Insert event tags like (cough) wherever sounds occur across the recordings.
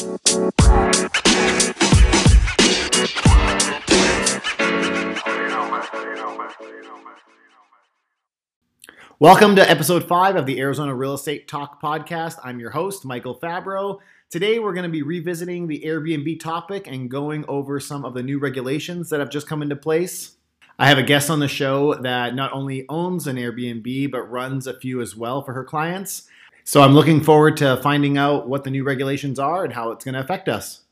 Welcome to episode five of the Arizona Real Estate Talk podcast. I'm your host, Michael Fabro. Today, we're going to be revisiting the Airbnb topic and going over some of the new regulations that have just come into place. I have a guest on the show that not only owns an Airbnb, but runs a few as well for her clients. So I'm looking forward to finding out what the new regulations are and how it's going to affect us.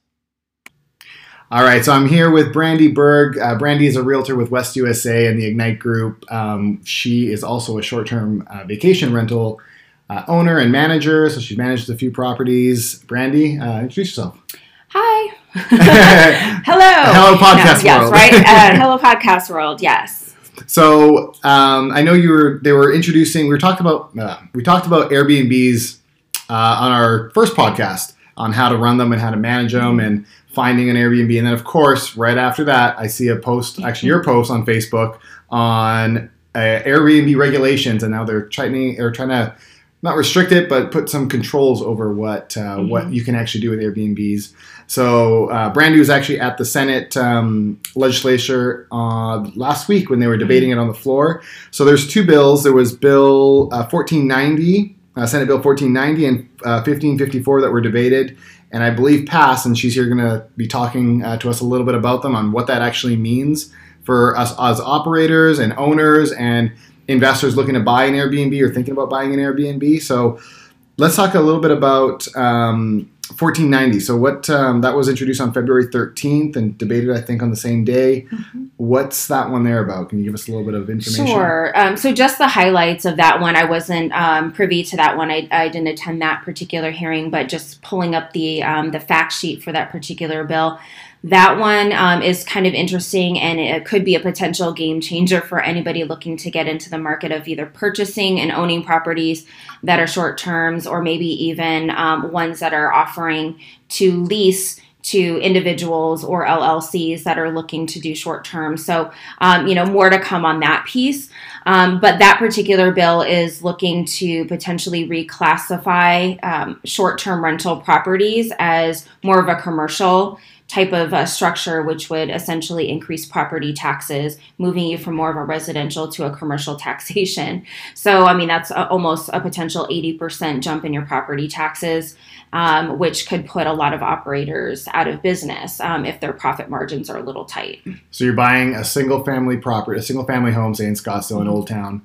All right, so I'm here with Brandy Berg. Uh, Brandy is a realtor with West USA and the Ignite Group. Um, she is also a short-term uh, vacation rental uh, owner and manager, so she's managed a few properties. Brandy, uh, introduce yourself. Hi. (laughs) (laughs) hello. Hello, podcast no, world. Yes, right. Uh, (laughs) hello, podcast world. Yes. So um, I know you were. They were introducing. We were talking about. Uh, we talked about Airbnbs uh, on our first podcast on how to run them and how to manage them and finding an Airbnb. And then, of course, right after that, I see a post, actually your post on Facebook on uh, Airbnb regulations, and now they're trying, they're trying to not restrict it, but put some controls over what uh, mm-hmm. what you can actually do with Airbnbs. So uh, Brandy was actually at the Senate um, legislature uh, last week when they were debating it on the floor. So there's two bills. There was Bill 1490, uh, uh, Senate Bill 1490, and 1554 uh, that were debated and I believe passed. And she's here going to be talking uh, to us a little bit about them on what that actually means for us as operators and owners and investors looking to buy an Airbnb or thinking about buying an Airbnb. So let's talk a little bit about um, 1490. So what um, that was introduced on February 13th and debated, I think, on the same day. Mm-hmm. What's that one there about? Can you give us a little bit of information? Sure. Um, so just the highlights of that one. I wasn't um, privy to that one. I, I, didn't attend that particular hearing, but just pulling up the um, the fact sheet for that particular bill. That one um, is kind of interesting and it could be a potential game changer for anybody looking to get into the market of either purchasing and owning properties that are short terms or maybe even um, ones that are offering to lease to individuals or LLCs that are looking to do short term. So, um, you know, more to come on that piece. Um, but that particular bill is looking to potentially reclassify um, short term rental properties as more of a commercial type of uh, structure, which would essentially increase property taxes, moving you from more of a residential to a commercial (laughs) taxation. So, I mean, that's a, almost a potential 80% jump in your property taxes, um, which could put a lot of operators out of business um, if their profit margins are a little tight. So, you're buying a single family property, a single family home, say in Scottsdale, in Old Town.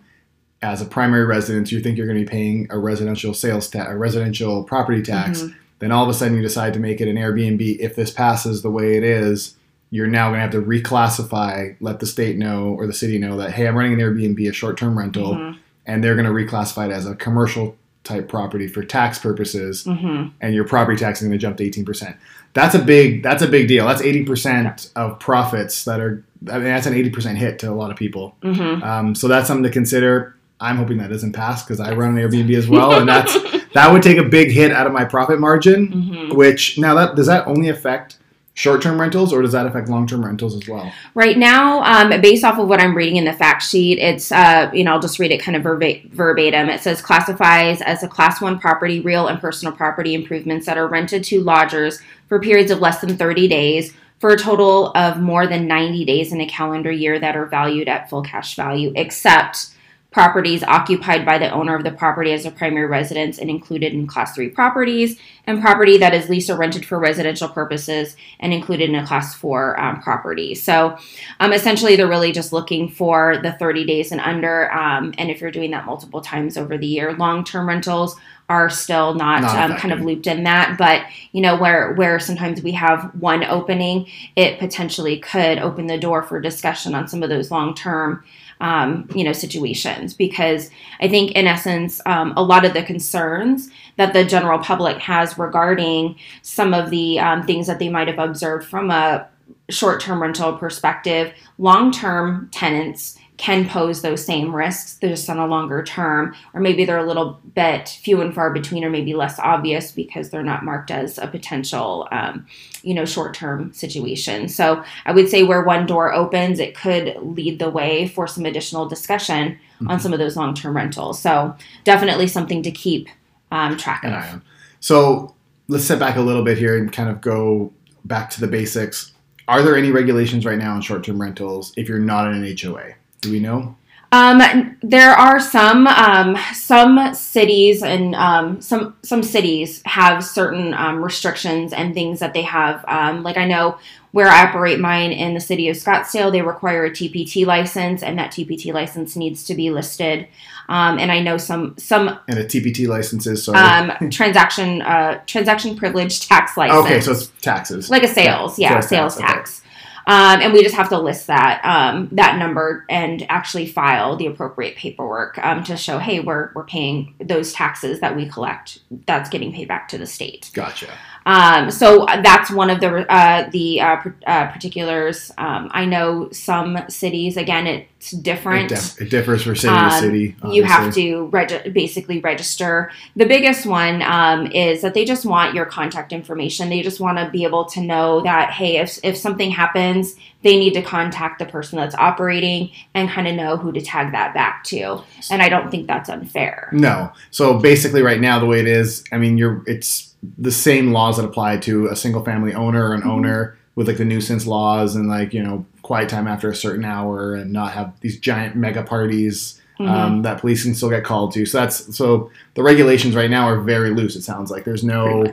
As a primary residence, you think you're going to be paying a residential sales tax, a residential property tax. Mm-hmm then all of a sudden you decide to make it an Airbnb. If this passes the way it is, you're now going to have to reclassify, let the state know or the city know that, hey, I'm running an Airbnb, a short term rental, mm-hmm. and they're going to reclassify it as a commercial type property for tax purposes, mm-hmm. and your property tax is going to jump to 18%. That's a big that's a big deal. That's 80% of profits that are I mean that's an 80% hit to a lot of people. Mm-hmm. Um, so that's something to consider. I'm hoping that doesn't pass because I run an Airbnb as well, and that's (laughs) that would take a big hit out of my profit margin. Mm-hmm. Which now that does that only affect short-term rentals or does that affect long-term rentals as well right now um, based off of what i'm reading in the fact sheet it's uh, you know i'll just read it kind of verbatim it says classifies as a class one property real and personal property improvements that are rented to lodgers for periods of less than 30 days for a total of more than 90 days in a calendar year that are valued at full cash value except properties occupied by the owner of the property as a primary residence and included in class 3 properties and property that is leased or rented for residential purposes and included in a class 4 um, property. So um, essentially they're really just looking for the 30 days and under um, and if you're doing that multiple times over the year long-term rentals are still not, not um, kind of looped in that but you know where where sometimes we have one opening it potentially could open the door for discussion on some of those long-term um, you know situations. Because I think in essence um, a lot of the concerns that the general public has regarding some of the um, things that they might have observed from a short-term rental perspective, long-term tenants can pose those same risks just on a longer term, or maybe they're a little bit few and far between, or maybe less obvious because they're not marked as a potential, um, you know, short-term situation. So I would say where one door opens, it could lead the way for some additional discussion mm-hmm. on some of those long-term rentals. So definitely something to keep um, track of. So let's step back a little bit here and kind of go back to the basics. Are there any regulations right now on short-term rentals if you're not in an HOA? Do we know? Um, there are some um, some cities and um, some some cities have certain um, restrictions and things that they have. Um, like I know where I operate mine in the city of Scottsdale, they require a TPT license, and that TPT license needs to be listed. Um, and I know some some And a TPT license is sorry. um, transaction uh, transaction privilege tax license. okay, so it's taxes. like a sales, yeah, Sales sales tax, okay. Um, and we just have to list that um, that number and actually file the appropriate paperwork um, to show, hey, we're we're paying those taxes that we collect. That's getting paid back to the state. Gotcha. Um, so that's one of the uh, the uh, uh, particulars. Um, I know some cities, again, it's It, different. it differs for city to Um, city. you have to reg- basically register. The biggest one um, is that they just want your contact information. They just want to be able to know that, hey, if, if something happens, they need to contact the person that's operating and kind of know who to tag that back to. And I don't think that's unfair. No. So basically, right now, the way it is, I mean, you're it's the same laws that apply to a single family owner or an Mhm. owner with like the nuisance laws and like you know quiet time after a certain hour and not have these giant mega parties Mhm. um, that police can still get called to. So that's so the regulations right now are very loose. It sounds like there's no.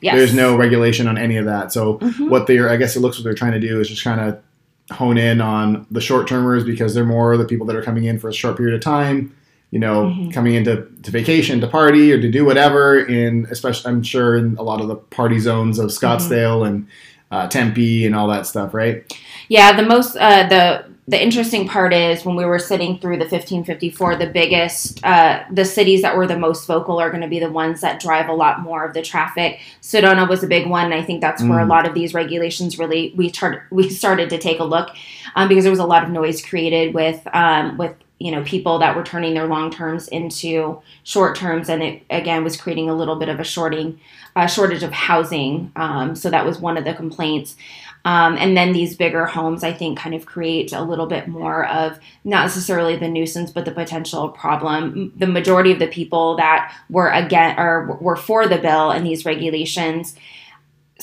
Yes. there's no regulation on any of that. So Mhm. what they're I guess it looks what they're trying to do is just trying to hone in on the short termers because they're more the people that are coming in for a short period of time you know Mhm. coming into to vacation to party or to do whatever in especially i'm sure in a lot of the party zones of scottsdale and uh, tempe and all that stuff right Yeah, the most uh, the the interesting part is when we were sitting through the 1554, the biggest uh, the cities that were the most vocal are going to be the ones that drive a lot more of the traffic. Sedona was a big one. And I think that's where a Mm. lot of these regulations really we started we started to take a look um, because there was a lot of noise created with um, with you know people that were turning their long terms into short terms, and it again was creating a little bit of a shorting uh, shortage of housing. Um, so that was one of the complaints. Um, and then these bigger homes, I think, kind of create a little bit more of not necessarily the nuisance, but the potential problem. The majority of the people that were again or were for the bill and these regulations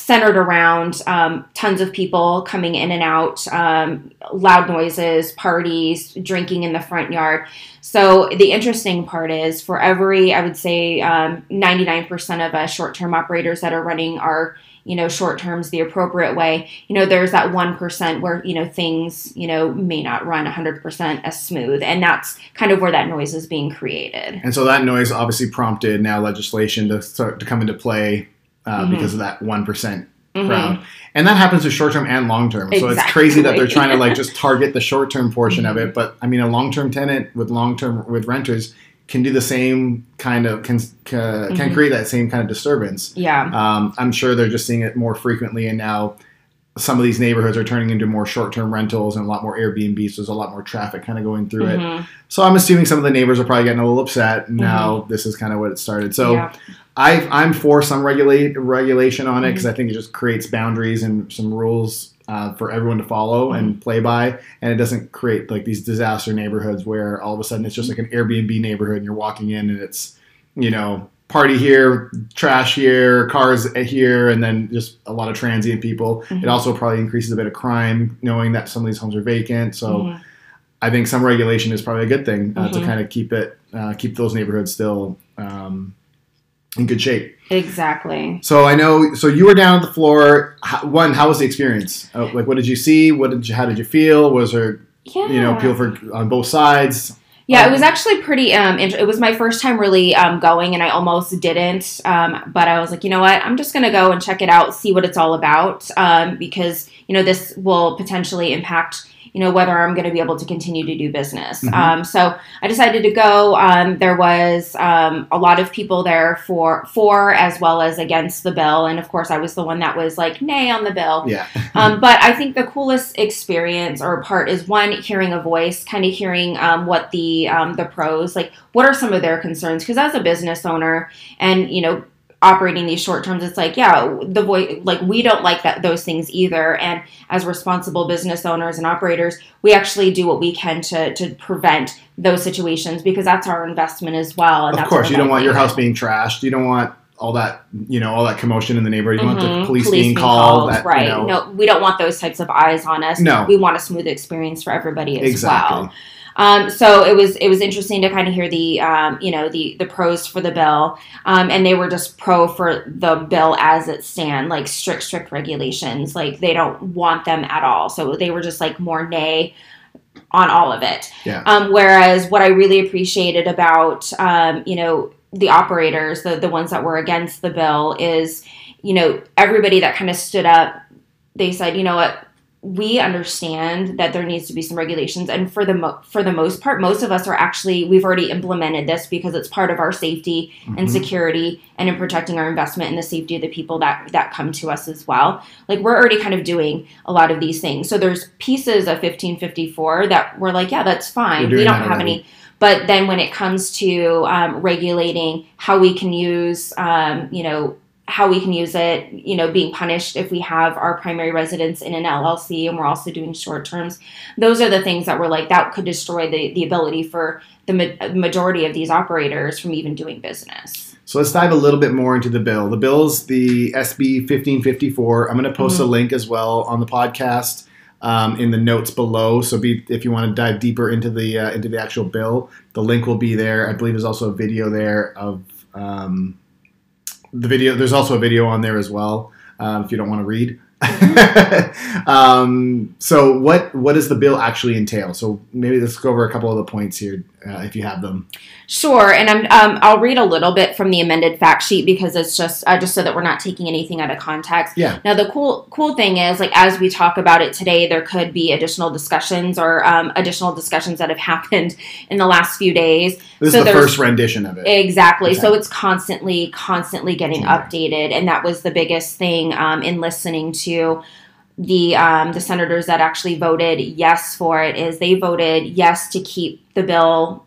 centered around um, tons of people coming in and out, um, loud noises, parties, drinking in the front yard. So the interesting part is, for every, I would say, um, 99% of us short-term operators that are running our you know short terms the appropriate way you know there's that 1% where you know things you know may not run 100% as smooth and that's kind of where that noise is being created and so that noise obviously prompted now legislation to start to come into play uh, Mhm. because of that 1% Mhm. crowd and that happens with short term and long term so it's crazy that they're trying to like (laughs) just target the short term portion of Mhm. it but i mean a long term tenant with long term with renters can do the same kind of can ca- can Mhm. create that same kind of disturbance yeah um, i'm sure they're just seeing it more frequently and now some of these neighborhoods are turning into more short-term rentals and a lot more airbnb so there's a lot more traffic kind of going through it Mhm. so i'm assuming some of the neighbors are probably getting a little upset now this is kind of what it started so Yeah. I, I'm for some regulate regulation on it Mm-hmm. because I think it just creates boundaries and some rules uh, for everyone to follow and Mm-hmm. play by, and it doesn't create like these disaster neighborhoods where all of a sudden it's just like an Airbnb neighborhood and you're walking in and it's you know party here, trash here, cars here, and then just a lot of transient people. Mhm. It also probably increases a bit of crime knowing that some of these homes are vacant. So Mhm. I think some regulation is probably a good thing uh, to Mhm. kind of keep it uh, keep those neighborhoods still. Um, in good shape. exactly So I know. So you were down at the floor. How, one, how was the experience? Uh, like, what did you see? What did you? How did you feel? Was there, yeah you know, people for on both sides? Yeah, Um, it was actually pretty. Um, it was my first time really um, going, and I almost didn't. Um, but I was like, you know what? I'm just gonna go and check it out, see what it's all about, um, because you know this will potentially impact you know whether I'm going to be able to continue to do business. Mhm. Um, so I decided to go. Um, there was um, a lot of people there for for as well as against the bill, and of course I was the one that was like nay on the bill Yeah. (laughs) um, but I think the coolest experience or part is one hearing a voice, kind of hearing um, what the um, the pros like. What are some of their concerns? Because as a business owner, and you know, operating these short terms, it's like yeah, the voice like we don't like that those things either. And as responsible business owners and operators, we actually do what we can to to prevent those situations because that's our investment as well. And of course, you don't want your house being trashed. You don't want all that you know all that commotion in the neighborhood. You want the Mhm. police, being called. that, you right? know- No, we don't want those types of eyes on us. No. we want a smooth experience for everybody as exactly. well. Um, so it was it was interesting to kind of hear the um, you know the the pros for the bill, um, and they were just pro for the bill as it stand, like strict strict regulations. Like they don't want them at all. So they were just like more nay on all of it. Yeah. Um, whereas what I really appreciated about um, you know the operators, the the ones that were against the bill, is you know everybody that kind of stood up. They said, you know what, we understand that there needs to be some regulations, and for the mo- for the most part, most of us are actually we've already implemented this because it's part of our safety and Mhm. security and in protecting our investment and the safety of the people that that come to us as well. Like we're already kind of doing a lot of these things. So there's pieces of 1554 that we're like, yeah, that's fine. We don't have any. But then when it comes to um, regulating how we can use, um, you know, how we can use it, you know, being punished if we have our primary residence in an LLC and we're also doing short terms. Those are the things that we're like, that could destroy the, the ability for the ma- majority of these operators from even doing business. So let's dive a little bit more into the bill. The bill's the SB 1554. I'm going to post a Mm-hmm. link as well on the podcast um, in the notes below. So be, if you want to dive deeper into the uh, into the actual bill, the link will be there. I believe there's also a video there of um, the video. There's also a video on there as well um, if you don't want to read. (laughs) um, so what what does the bill actually entail? So maybe let's go over a couple of the points here uh, if you have them. Sure, and I'm um, I'll read a little bit from the amended fact sheet because it's just uh, just so that we're not taking anything out of context. Yeah. Now the cool cool thing is like as we talk about it today, there could be additional discussions or um, additional discussions that have (laughs) happened in the last few days. This So is the first rendition of it. Exactly. So it's constantly, constantly getting updated, and that was the biggest thing um, in listening to the um, the senators that actually voted yes for it. Is they voted yes to keep the bill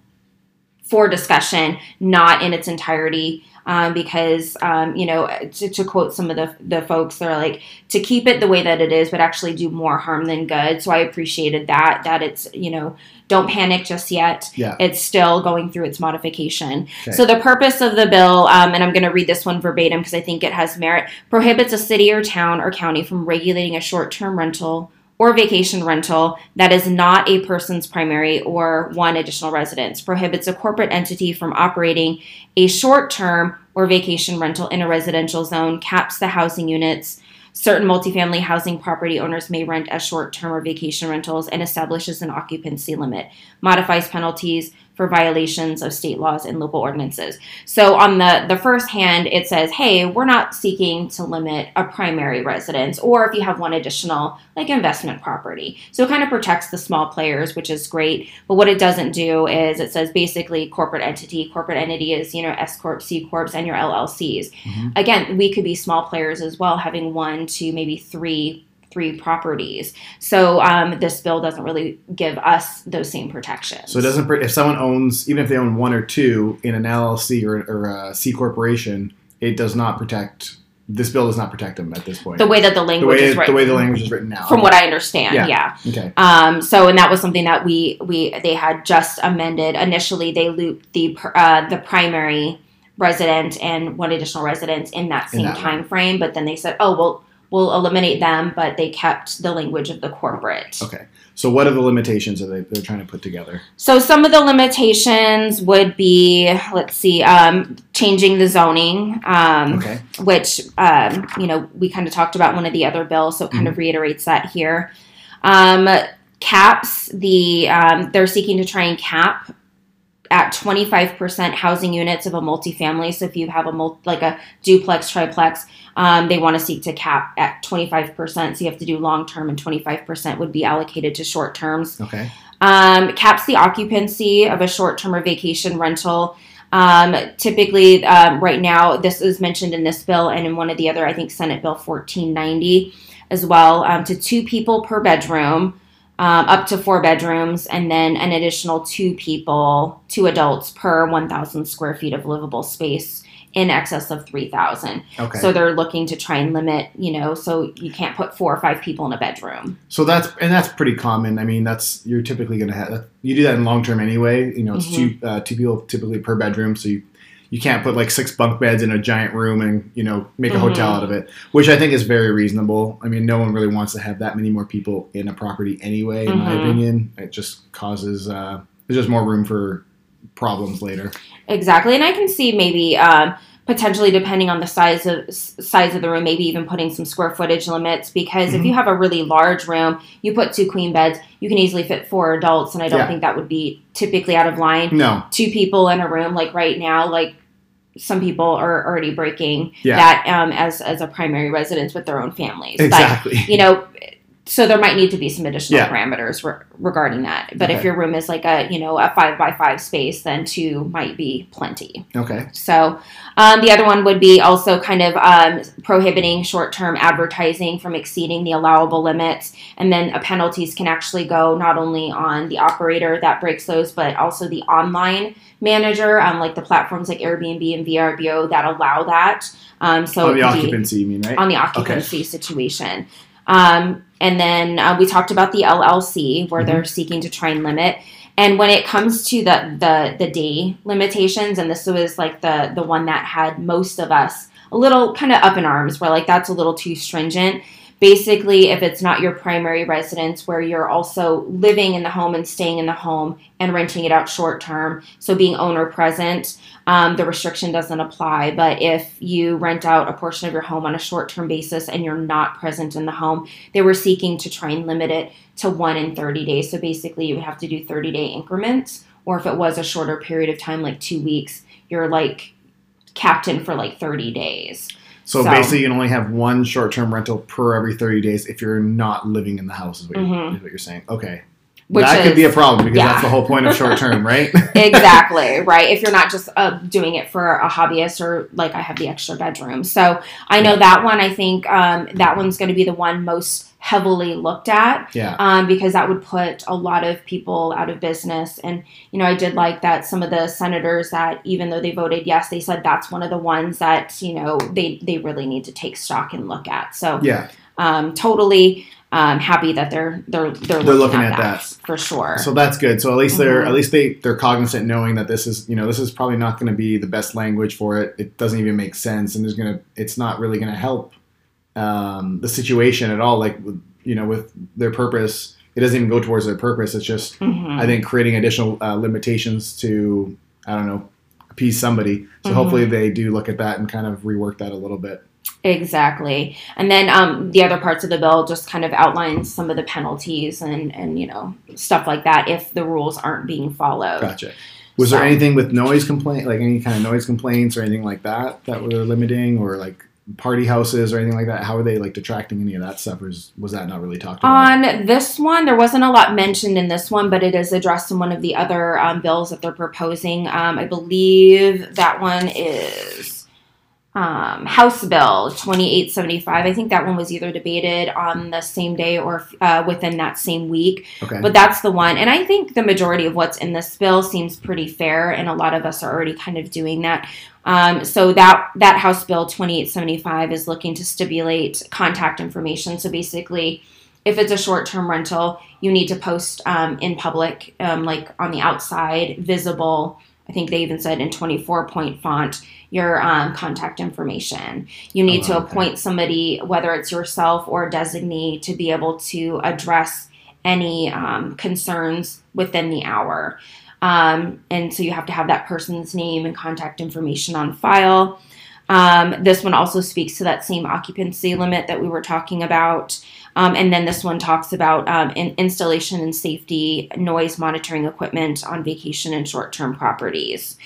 for discussion, not in its entirety. Um, because um, you know, to, to quote some of the the folks, they're like to keep it the way that it is, but actually do more harm than good. So I appreciated that that it's you know don't panic just yet. Yeah. It's still going through its modification. Okay. So the purpose of the bill, um, and I'm going to read this one verbatim because I think it has merit, prohibits a city or town or county from regulating a short-term rental or vacation rental that is not a person's primary or one additional residence. Prohibits a corporate entity from operating a short-term or vacation rental in a residential zone. Caps the housing units. Certain multifamily housing property owners may rent as short term or vacation rentals and establishes an occupancy limit, modifies penalties for violations of state laws and local ordinances. So on the, the first hand, it says, hey, we're not seeking to limit a primary residence or if you have one additional like investment property. So it kind of protects the small players, which is great. But what it doesn't do is it says basically corporate entity. Corporate entity is, you know, S Corp, C Corps, and your LLCs Mhm. again we could be small players as well having one to maybe three three properties so um, this bill doesn't really give us those same protections So it doesn't. If someone owns, even if they own one or two in an LLC or, or a C corporation, it does not protect. This bill does not protect them at this point. the way that the the language way is written the way the language is written now. from what i understand Yeah. yeah, Okay. Um, so and that was something that we we they had just amended initially they looped the uh, the primary resident and one additional resident in that In same that time frame but then they said oh well we'll eliminate them but they kept the language of the corporate Okay. So what are the limitations that they, they're trying to put together? So some of the limitations would be, let's see, um, changing the zoning, um, Okay. which um, you know we kind of talked about one of the other bills, so it kind of reiterates that here. Um, caps the um, they're seeking to try and cap at 25% housing units of a multifamily. So if you have a mul- like a duplex, triplex, um, they want to seek to cap at 25%. So you have to do long term, and 25% would be allocated to short terms Okay. um, caps the occupancy of a short term or vacation rental. Um, typically, um, right now, this is mentioned in this bill and in one of the other, I think, Senate Bill 1490 as well, um, to two people per bedroom, um, up to four bedrooms, and then an additional two people, two adults per 1,000 square feet of livable space in excess of 3,000. Okay. So they're looking to try and limit, you know, so you can't put four or five people in a bedroom. So that's and that's pretty common. I mean, that's you're typically going to have you do that in long term anyway. You know, it's two Mm-hmm. uh, two people typically per bedroom, so you you can't put like six bunk beds in a giant room and you know make a Mhm. hotel out of it, which I think is very reasonable. I mean, no one really wants to have that many more people in a property anyway. In my Mhm. opinion, it just causes uh, there's just more room for problems later. Exactly, and I can see maybe um, potentially depending on the size of s- size of the room, maybe even putting some square footage limits. Because if Mhm. you have a really large room, you put two queen beds, you can easily fit four adults, and I don't Yeah. think that would be typically out of line. No, Two people in a room, like right now, like some people are already breaking Yeah. that um, as as a primary residence with their own families. exactly. But you know. So there might need to be some additional Yeah. parameters re- regarding that. But if your room is like a you know a five by five space, then two might be plenty. okay. So um, the other one would be also kind of um, prohibiting short-term advertising from exceeding the allowable limits, and then penalties can actually go not only on the operator that breaks those, but also the online manager, um, like the platforms like Airbnb and VRBO that allow that. Um, so On the it could be- occupancy, you mean right? on the occupancy situation. Um, and then uh, we talked about the LLC where Mhm. they're seeking to try and limit. And when it comes to the the the day limitations, and this was like the the one that had most of us a little kind of up in arms, where like that's a little too stringent. Basically, if it's not your primary residence, where you're also living in the home and staying in the home and renting it out short term, so being owner present, um, the restriction doesn't apply. But if you rent out a portion of your home on a short term basis and you're not present in the home, they were seeking to try and limit it to one in 30 days. So basically, you would have to do 30 day increments, or if it was a shorter period of time, like two weeks, you're like captain for like 30 days. So, So- basically, you can only have one short-term rental per every 30 days if you're not living in the house. Is what, you're, Mhm. is what you're saying? Okay, Which that is, could be a problem because yeah. that's the whole point of (laughs) short-term, right? exactly right if you're not just uh, doing it for a hobbyist or like i have the extra bedroom so i know that one i think um, that one's going to be the one most heavily looked at yeah. um, because that would put a lot of people out of business and you know i did like that some of the senators that even though they voted yes they said that's one of the ones that you know they they really need to take stock and look at so Yeah. um, totally um, happy that they're they're they're, They're looking, looking at, at that, that. for sure So that's good. So at least they're Mhm. at least they they're cognizant knowing that this is you know this is probably not going to be the best language for it. It doesn't even make sense, and there's gonna it's not really going to help um, the situation at all. Like you know with their purpose, it doesn't even go towards their purpose. It's just Mhm. I think creating additional uh, limitations to I don't know appease somebody. So Mhm. hopefully they do look at that and kind of rework that a little bit. Exactly. And then um, the other parts of the bill just kind of outlines some of the penalties and, and, you know, stuff like that if the rules aren't being followed. Gotcha. Was there anything with noise complaint, like any kind of noise complaints or anything like that, that were limiting, or like party houses or anything like that? How are they like detracting any of that stuff, or is, was that not really talked about? On this one, there wasn't a lot mentioned in this one, but it is addressed in one of the other um, bills that they're proposing. Um, I believe that one is um, House Bill 2875. I think that one was either debated on the same day or uh, within that same week. okay. But that's the one. And I think the majority of what's in this bill seems pretty fair, and a lot of us are already kind of doing that. Um, so that that House Bill 2875 is looking to stipulate contact information. So basically, if it's a short-term rental, you need to post um, in public, um, like on the outside, visible. I think they even said in 24 point font your um, contact information. You need Oh, to okay. appoint somebody, whether it's yourself or a designee, to be able to address any um, concerns within the hour. Um, and so you have to have that person's name and contact information on file. Um, this one also speaks to that same occupancy limit that we were talking about. Um, and then this one talks about um, in- installation and safety noise monitoring equipment on vacation and short term properties.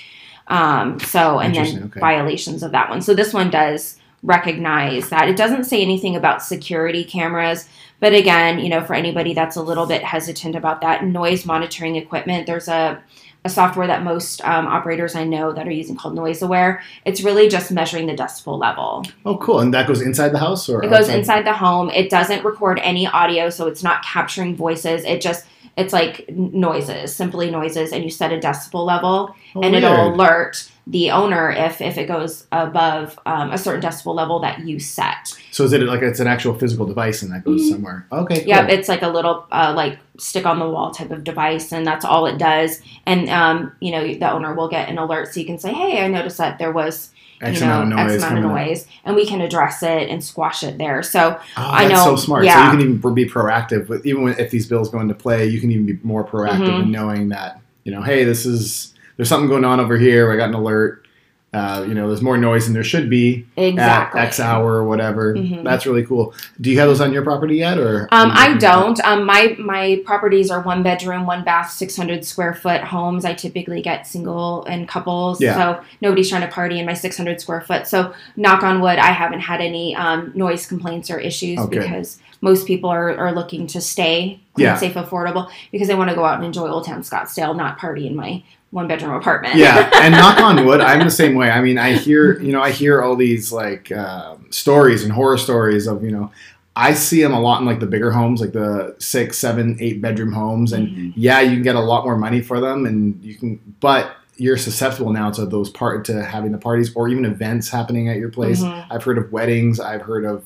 Um, so, and then okay. violations of that one. So, this one does recognize that. It doesn't say anything about security cameras, but again, you know, for anybody that's a little bit hesitant about that, noise monitoring equipment, there's a a software that most um, operators I know that are using called Noise Aware. It's really just measuring the decibel level. oh, cool. And that goes inside the house, or It goes inside the home. It doesn't record any audio, so it's not capturing voices. It just it's like noises, simply noises, and you set a decibel level, Oh, and it'll alert the owner if if it goes above um, a certain decibel level that you set. So is it like it's an actual physical device and that goes Mhm. somewhere? Okay. Yeah, it's like a little uh, like stick on the wall type of device, and that's all it does. And um, you know, the owner will get an alert, so you can say, "Hey, I noticed that there was X you know amount of noise. X amount of noise," and we can address it and squash it there. So Oh, I that's know, so smart. yeah. So you can even be proactive with even when, if these bills go into play, you can even be more proactive Mhm. in knowing that you know, hey, this is there's something going on over here. I got an alert. Uh, you know, there's more noise than there should be exactly. at X hour or whatever. Mhm. That's really cool. Do you have those on your property yet, or? Um, I don't. Um, my my properties are one bedroom, one bath, six hundred square foot homes. I typically get single and couples, Yeah. so nobody's trying to party in my six hundred square foot. So, knock on wood, I haven't had any um, noise complaints or issues Oh, because most people are, are looking to stay clean, Yeah. safe, affordable because they want to go out and enjoy Old Town Scottsdale, not party in my one bedroom apartment. yeah, (laughs) and knock on wood, I'm the same way. I mean, I hear you know, I hear all these like um stories and horror stories of you know, I see them a lot in like the bigger homes, like the six, seven, eight bedroom homes, and Mhm. yeah, you can get a lot more money for them, and you can, but you're susceptible now to those part to having the parties or even events happening at your place. Mhm. I've heard of weddings. I've heard of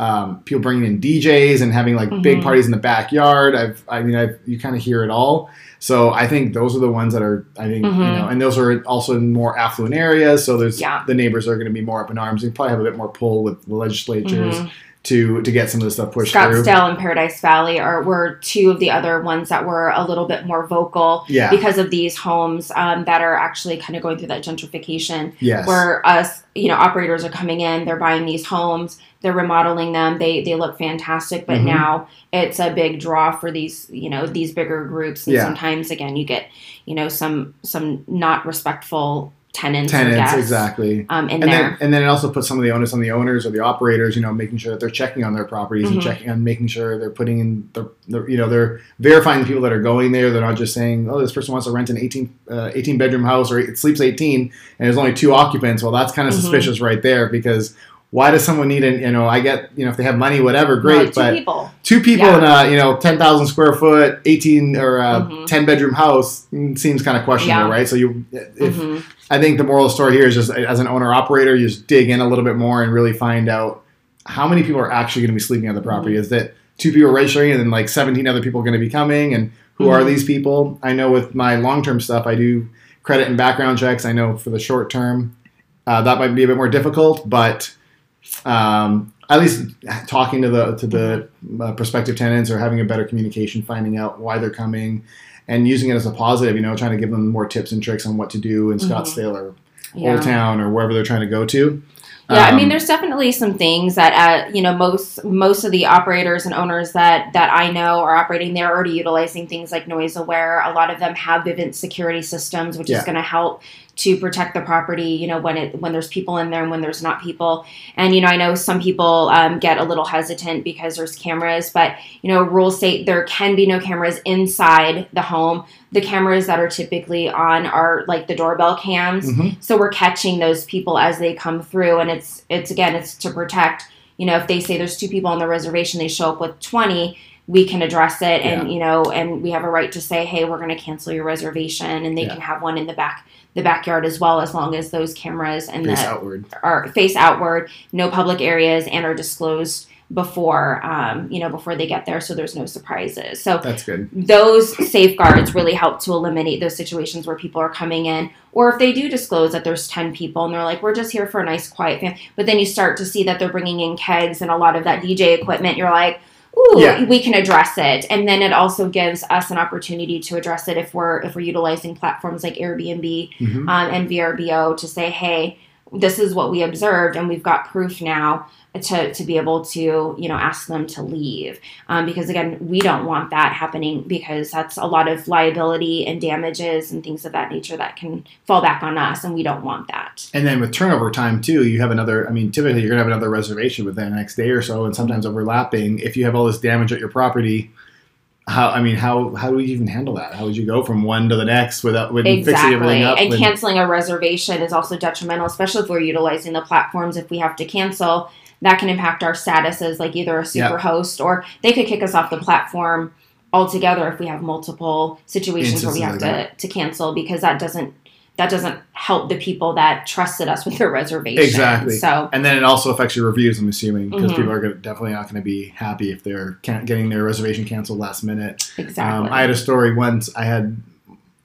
um, people bringing in DJs and having like big Mhm. parties in the backyard. I've, I mean, I've, you kind of hear it all. So I think those are the ones that are, I think, you Mhm. know, and those are also in more affluent areas. So there's Yeah. the neighbors are going to be more up in arms. You probably have a bit more pull with the legislatures Mhm. To to get some of the stuff pushed through. Scottsdale and Paradise Valley are were two of the other ones that were a little bit more vocal Yeah. because of these homes um, that are actually kind of going through that gentrification yes. where us you know operators are coming in they're buying these homes they're remodeling them they they look fantastic but Mhm. now it's a big draw for these you know these bigger groups and Yeah. sometimes again you get you know some some not respectful tenants, Tenants, exactly. um, in and there then and then it also puts some of the onus on the owners or the operators, you know, making sure that they're checking on their properties and Mhm. checking on making sure they're putting in the, the you know they're verifying the people that are going there. They're not just saying, oh, this person wants to rent an 18, uh, 18 bedroom house or it sleeps eighteen and there's only two occupants. Well, that's kind of Mhm. suspicious right there because why does someone need an you know I get you know if they have money whatever great Right, two but people two people Yeah. in a you know ten thousand square foot eighteen or uh, Mhm. ten bedroom house mm, seems kind of questionable Yeah. right so you if Mhm. I think the moral of the story here is just as an owner operator, you just dig in a little bit more and really find out how many people are actually going to be sleeping on the property. Mm-hmm. Is that two people registering and then like 17 other people are going to be coming? And who are Mhm. these people? I know with my long term stuff, I do credit and background checks. I know for the short term, uh, that might be a bit more difficult, but um, at least talking to the to the uh, prospective tenants or having a better communication, finding out why they're coming, and using it as a positive. You know, trying to give them more tips and tricks on what to do in Mhm. Scottsdale or yeah. Old Town or wherever they're trying to go to. Yeah, I mean, Um, there's definitely some things that uh, you know most most of the operators and owners that that I know are operating. They're already utilizing things like Noise Aware. A lot of them have Vivint security systems, which Yeah. is going to help to protect the property. You know, when it when there's people in there and when there's not people. And you know, I know some people um, get a little hesitant because there's cameras, but you know, rules state there can be no cameras inside the home. The cameras that are typically on are like the doorbell cams. mhm. So we're catching those people as they come through, and it's it's again it's to protect. You know, if they say there's two people on the reservation, they show up with twenty. We can address it, and Yeah. you know, and we have a right to say, hey, we're going to cancel your reservation, and they Yeah. can have one in the back the backyard as well, as long as those cameras and face the outward. are face outward, no public areas, and are disclosed before um, you know before they get there, so there's no surprises. So That's good. those safeguards really help to eliminate those situations where people are coming in or if they do disclose that there's 10 people and they're like we're just here for a nice quiet family but then you start to see that they're bringing in kegs and a lot of that dj equipment you're like ooh Yeah. we can address it and then it also gives us an opportunity to address it if we're if we're utilizing platforms like airbnb Mhm. um, and vrbo to say hey this is what we observed and we've got proof now to, to be able to you know ask them to leave um, because again we don't want that happening because that's a lot of liability and damages and things of that nature that can fall back on us and we don't want that And then with turnover time too, you have another. I mean, typically you're gonna have another reservation within the next day or so, and sometimes overlapping. If you have all this damage at your property, how? I mean, how how do you even handle that? How would you go from one to the next without with fixing exactly everything up? and when- canceling a reservation is also detrimental especially if we're utilizing the platforms if we have to cancel that can impact our status as like either a super host or they could kick us off the platform altogether if we have multiple situations where we have like to, to cancel because that doesn't that doesn't help the people that trusted us with their reservation. Exactly. So And then it also affects your reviews, I'm assuming, because Mhm. people are gonna, definitely not going to be happy if they're getting their reservation canceled last minute. exactly. Um, I had a story once I had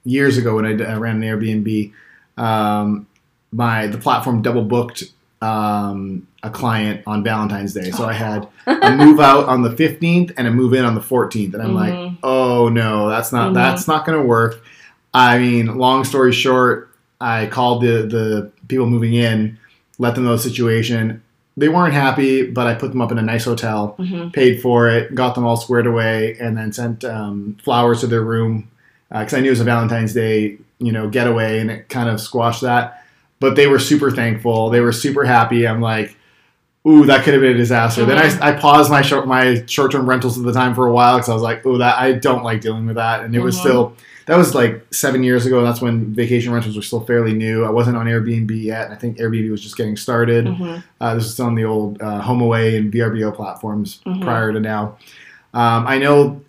years ago when I ran an Airbnb. Um, my the platform double booked um, a client on Valentine's Day, so I had (laughs) a move out on the 15th and a move in on the 14th, and I'm like, Mhm. oh no, that's not Mhm. that's not going to work. I mean, long story short, I called the the people moving in, let them know the situation. They weren't happy, but I put them up in a nice hotel Mhm. paid for it, got them all squared away, and then sent um, flowers to their room because I knew it was a Valentine's Day, you know, getaway, and it kind of squashed that. But they were super thankful. They were super happy. I'm like, ooh, that could have been a disaster. Then I, I paused my short my short term rentals at the time for a while because I was like, ooh, that I don't like dealing with that. And it was Mhm. still that was like seven years ago. That's when vacation rentals were still fairly new. I wasn't on Airbnb yet. I think Airbnb was just getting started. Mhm. Uh, this is still on the old uh, HomeAway and VRBO platforms Mhm. prior to now. Um, I know,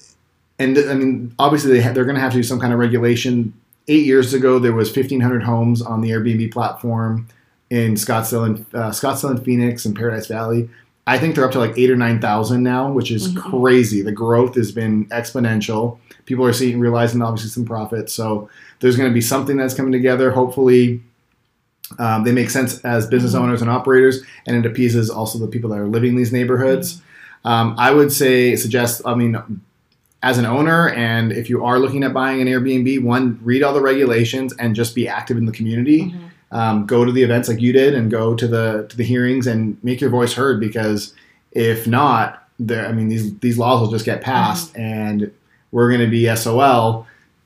and th- I mean, obviously they ha- they're going to have to do some kind of regulation. Eight years ago, there was 1,500 homes on the Airbnb platform in Scottsdale and uh, Scottsdale and Phoenix and Paradise Valley. I think they're up to like eight or nine thousand now, which is Mhm. crazy. The growth has been exponential. People are seeing, realizing obviously some profits. So there's going to be something that's coming together. Hopefully, um, they make sense as business Mhm. owners and operators, and it appeases also the people that are living in these neighborhoods. Um, I would say suggest. I mean, as an owner, and if you are looking at buying an Airbnb, one read all the regulations and just be active in the community. Um, go to the events like you did, and go to the to the hearings and make your voice heard. Because if not, there, I mean, these these laws will just get passed, and we're going to be SOL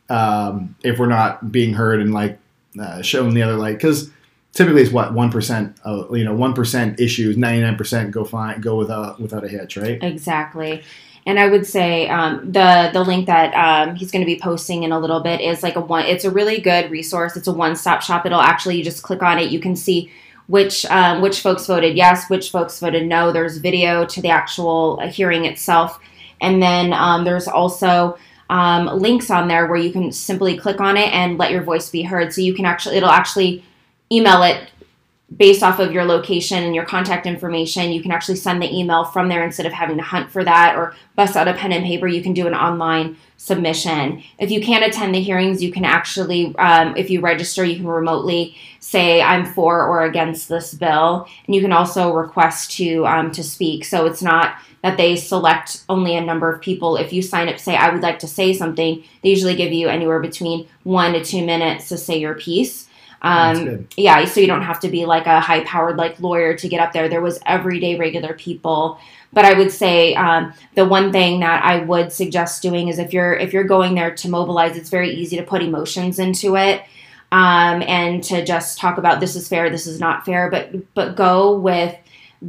um, if we're not being heard and like uh, shown the other light. Because typically it's what one percent, you know, one percent issues, ninety nine percent go fine, go without without a hitch, right? Exactly. And I would say um, the the link that um, he's going to be posting in a little bit is like a one. It's a really good resource. It's a one stop shop. It'll actually you just click on it. You can see which um, which folks voted yes, which folks voted no. There's video to the actual uh, hearing itself, and then um, there's also um, links on there where you can simply click on it and let your voice be heard. So you can actually it'll actually email it based off of your location and your contact information, you can actually send the email from there instead of having to hunt for that or bust out a pen and paper. You can do an online submission. If you can't attend the hearings, you can actually, um, if you register, you can remotely say I'm for or against this bill, and you can also request to um, to speak. So it's not that they select only a number of people. If you sign up, say I would like to say something, they usually give you anywhere between one to two minutes to say your piece. Um, yeah, so you don't have to be like a high powered like lawyer to get up there. There was everyday regular people. But I would say um, the one thing that I would suggest doing is if you're if you're going there to mobilize, it's very easy to put emotions into it um, and to just talk about this is fair, this is not fair. But but go with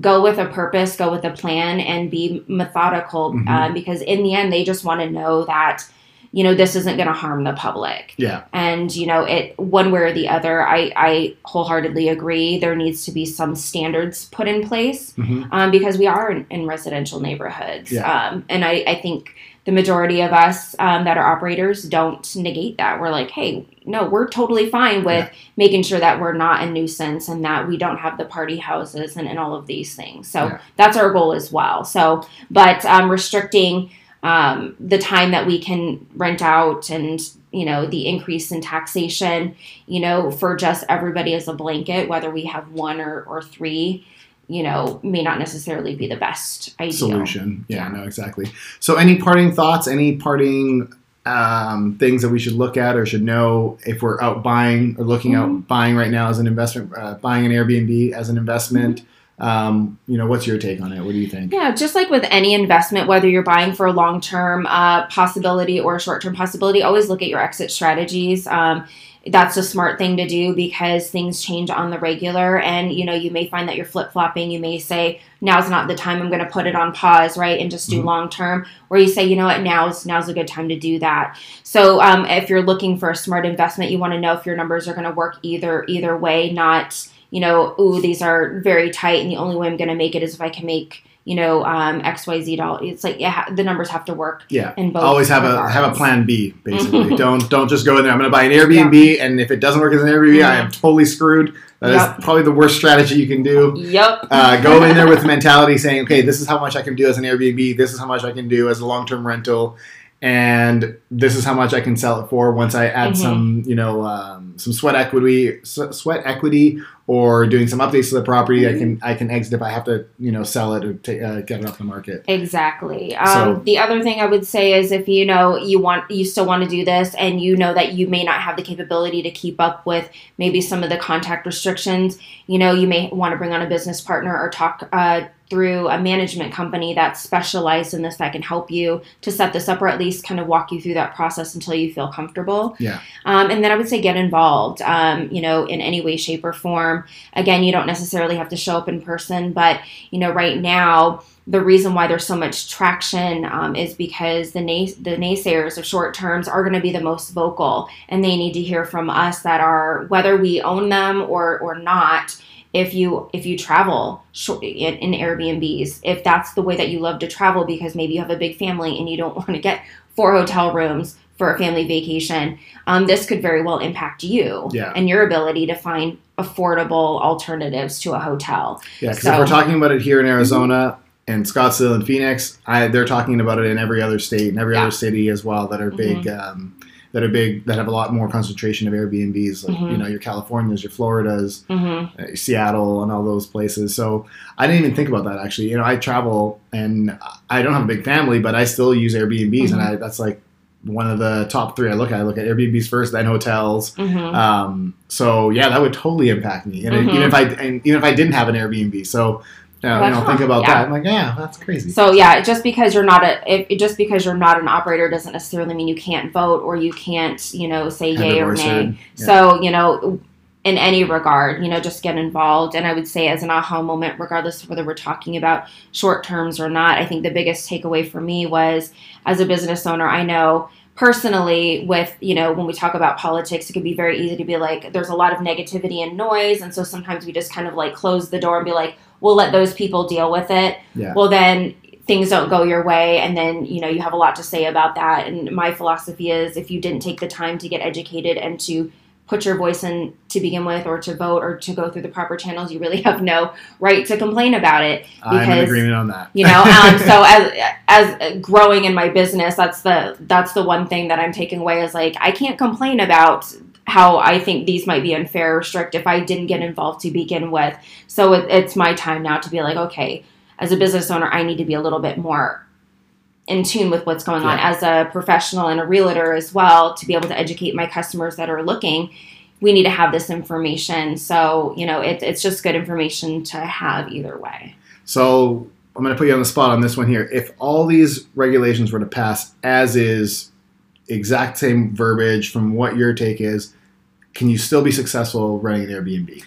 go with a purpose, go with a plan, and be methodical Mhm. um, because in the end, they just want to know that you know this isn't going to harm the public. Yeah, and you know it one way or the other i i wholeheartedly agree there needs to be some standards put in place Mhm. um, because we are in, in residential neighborhoods. Yeah. um, and I, I think the majority of us um, that are operators don't negate that. We're like hey no we're totally fine with making sure that we're not a nuisance and that we don't have the party houses and, and all of these things. So Yeah. that's our goal as well. So but um, restricting um, the time that we can rent out and you know the increase in taxation you know for just everybody as a blanket whether we have one or, or three you know may not necessarily be the best idea solution. Yeah, Yeah. no, exactly. So, any parting thoughts? Any parting um, things that we should look at or should know if we're out buying or looking Mm-hmm. out buying right now as an investment, uh, buying an Airbnb as an investment? Um, you know, what's your take on it? What do you think? Yeah, just like with any investment, whether you're buying for a long term uh, possibility or a short term possibility, always look at your exit strategies. Um, that's a smart thing to do because things change on the regular and you know you may find that you're flip-flopping you may say now's not the time i'm going to put it on pause right and just do Mhm. long term or you say you know what now's now's a good time to do that so um, if you're looking for a smart investment you want to know if your numbers are going to work either either way not you know ooh these are very tight and the only way i'm going to make it is if i can make you know, um, X Y Z doll. It's like yeah, the numbers have to work Yeah. in both. Always have a have a plan B. Basically, don't don't just go in there. I'm going to buy an Airbnb, and if it doesn't work as an Airbnb, I am totally screwed. That is Yep. probably the worst strategy you can do. Yep. Uh, go in there with the (laughs) mentality saying, okay, this is how much I can do as an Airbnb. This is how much I can do as a long term rental, and this is how much I can sell it for once I add Mhm. some, you know, um, some sweat equity, sweat equity, or doing some updates to the property. I can I can exit if I have to, you know, sell it or ta- uh, get it off the market. Exactly. Um, So- the other thing I would say is if you know you want you still want to do this and you know that you may not have the capability to keep up with maybe some of the contact restrictions, you know you may want to bring on a business partner or talk uh, through a management company that's specialized in this that can help you to set this up or at least kind of walk you through that process until you feel comfortable. Yeah. Um, and then I would say get involved, um, you know, in any way, shape, or form. Again, you don't necessarily have to show up in person, but you know, right now the reason why there's so much traction um, is because the the naysayers of short terms are going to be the most vocal, and they need to hear from us that are whether we own them or or not. If you if you travel in, in Airbnbs, if that's the way that you love to travel because maybe you have a big family and you don't (laughs) want to get four hotel rooms for a family vacation, um, this could very well impact you Yeah. and your ability to find affordable alternatives to a hotel. Yeah, because So- Mm-hmm. if we're talking about it here in Arizona and Scottsdale and Phoenix, I, they're talking about it in every other state and every Yeah. other city as well that are big. Um, that are big. That have a lot more concentration of Airbnbs. Like Mhm. you know, your Californias, your Floridas, hmm uh, Seattle, and all those places. So I didn't even think about that actually. You know, I travel and I don't have a big family, but I still use Airbnbs, and Mhm. I that's like one of the top three I look at. I look at Airbnbs first, then hotels. hmm Um, so yeah, that would totally impact me, and even if I and even if I didn't have an Airbnb. So uh, you Like, know, huh, think about yeah. that. I'm like, yeah, that's crazy. So yeah, just because you're not a if, just because you're not an operator doesn't necessarily mean you can't vote or you can't you know say yay or nay. Yeah. So you know, in any regard, you know, just get involved. And I would say as an aha moment, regardless of whether we're talking about short terms or not, I think the biggest takeaway for me was as a business owner, I know personally with you know when we talk about politics it could be very easy to be like there's a lot of negativity and noise and so sometimes we just kind of like close the door and be like we'll let those people deal with it Yeah. well then things don't go your way and then you know you have a lot to say about that and my philosophy is if you didn't take the time to get educated and to put your voice in to begin with or to vote or to go through the proper channels you really (laughs) have no right to complain about it I'm in agreement on that. you know um, (laughs) so as as growing in my business that's the that's the one thing that i'm taking away is like i can't complain about how i think these might be unfair or strict if i didn't get involved to begin with. So it, it's my time now to be like okay as a business owner i need to be a little bit more in tune with what's going on. As a professional and a realtor as well to be able to educate my customers that are looking we need to have this information. So you know it, it's just good information to have either way. So I'm going to put you on the spot on this one here. If all these regulations were to pass as is, exact same verbiage from what your take is, can you still be successful running an Airbnb?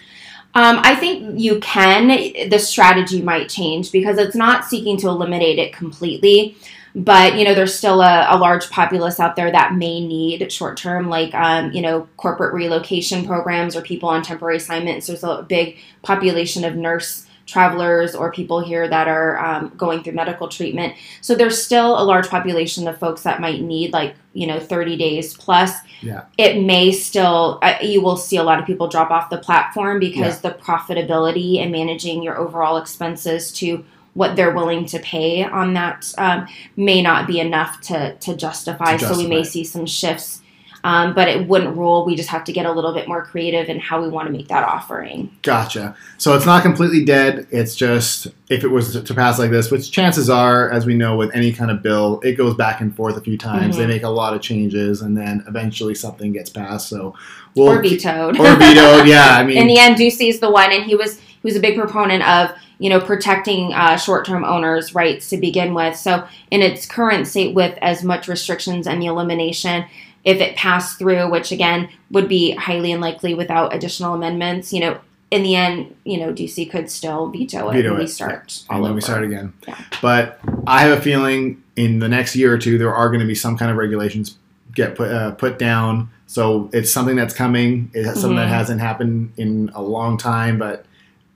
Um, I think you can. The strategy might change because it's not seeking to eliminate it completely. But you know, there's still a, a large populace out there that may need short term, like um, you know, corporate relocation programs or people on temporary assignments. There's a big population of nurse travelers or people here that are um, going through medical treatment. So there's still a large population of folks that might need like you know 30 days plus Yeah. it may still uh, you will see a lot of people drop off the platform because the profitability and managing your overall expenses to what they're willing to pay on that um, may not be enough to to justify. To So we may see some shifts, um, but it wouldn't rule. We just have to get a little bit more creative in how we want to make that offering. Gotcha. So it's not completely dead. It's just if it was to pass like this, which chances are, as we know with any kind of bill, it goes back and forth a few times. Mhm. They make a lot of changes, and then eventually something gets passed. So we'll or vetoed. or vetoed. Yeah, I (laughs) mean, in the end, Ducey is the one, and he was he was a big proponent of you know protecting uh, short term owners' rights to begin with. So in its current state, with as much restrictions and the elimination, if it passed through, which again would be highly unlikely without additional amendments, you know. In the end, you know, Ducey could still veto it Veto and restart and all then over. we start again. Yeah. But I have a feeling in the next year or two there are going to be some kind of regulations get put uh, put down. So it's something that's coming. It's something that Mhm. hasn't happened in a long time, but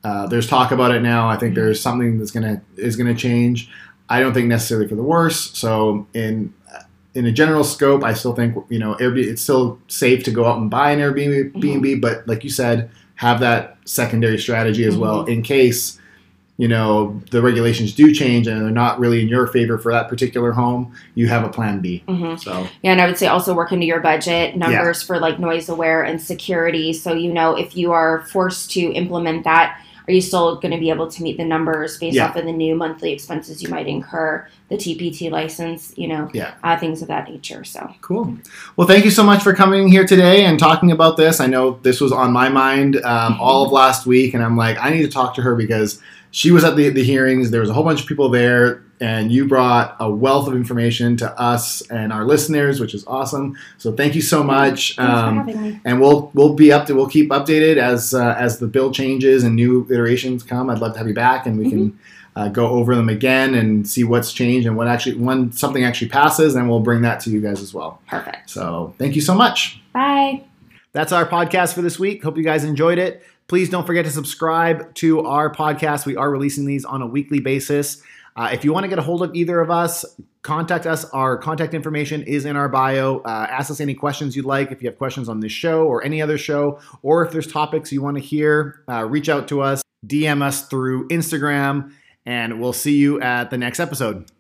Uh, there's talk about it now. I think Mhm. there's something that's gonna is gonna change. I don't think necessarily for the worse. So in in a general scope, I still think you know Airbnb. It's still safe to go out and buy an Airbnb, Mhm. But like you said, have that secondary strategy as well Mm-hmm. in case you know the regulations do change and they're not really in your favor for that particular home. You have a plan B. hmm So Yeah, and I would say also work into your budget numbers for like noise aware and security. So you know if you are forced to implement that, are you still going to be able to meet the numbers based Yeah. off of the new monthly expenses you might incur, the TPT license, you know, Yeah. uh, things of that nature. So Cool. Well, thank you so much for coming here today and talking about this. I know this was on my mind um, all of last week, and I'm like, I need to talk to her because she was at the, the hearings. There was a whole bunch of people there, and you brought a wealth of information to us and our listeners, which is awesome. So thank you so much. thanks for Um, having me. and we'll we'll be up to we'll keep updated as uh, as the bill changes and new iterations come. I'd love to have you back, and we can uh, go over them again and see what's changed and what actually when something actually passes, and we'll bring that to you guys as well. Perfect. So thank you so much. Bye. That's our podcast for this week. Hope you guys enjoyed it. Please don't forget to subscribe to our podcast. We are releasing these on a weekly basis. Uh, if you want to get a hold of either of us, contact us. Our contact information is in our bio. Uh, ask us any questions you'd like. If you have questions on this show or any other show, or if there's topics you want to hear, uh, reach out to us, DM us through Instagram, and we'll see you at the next episode.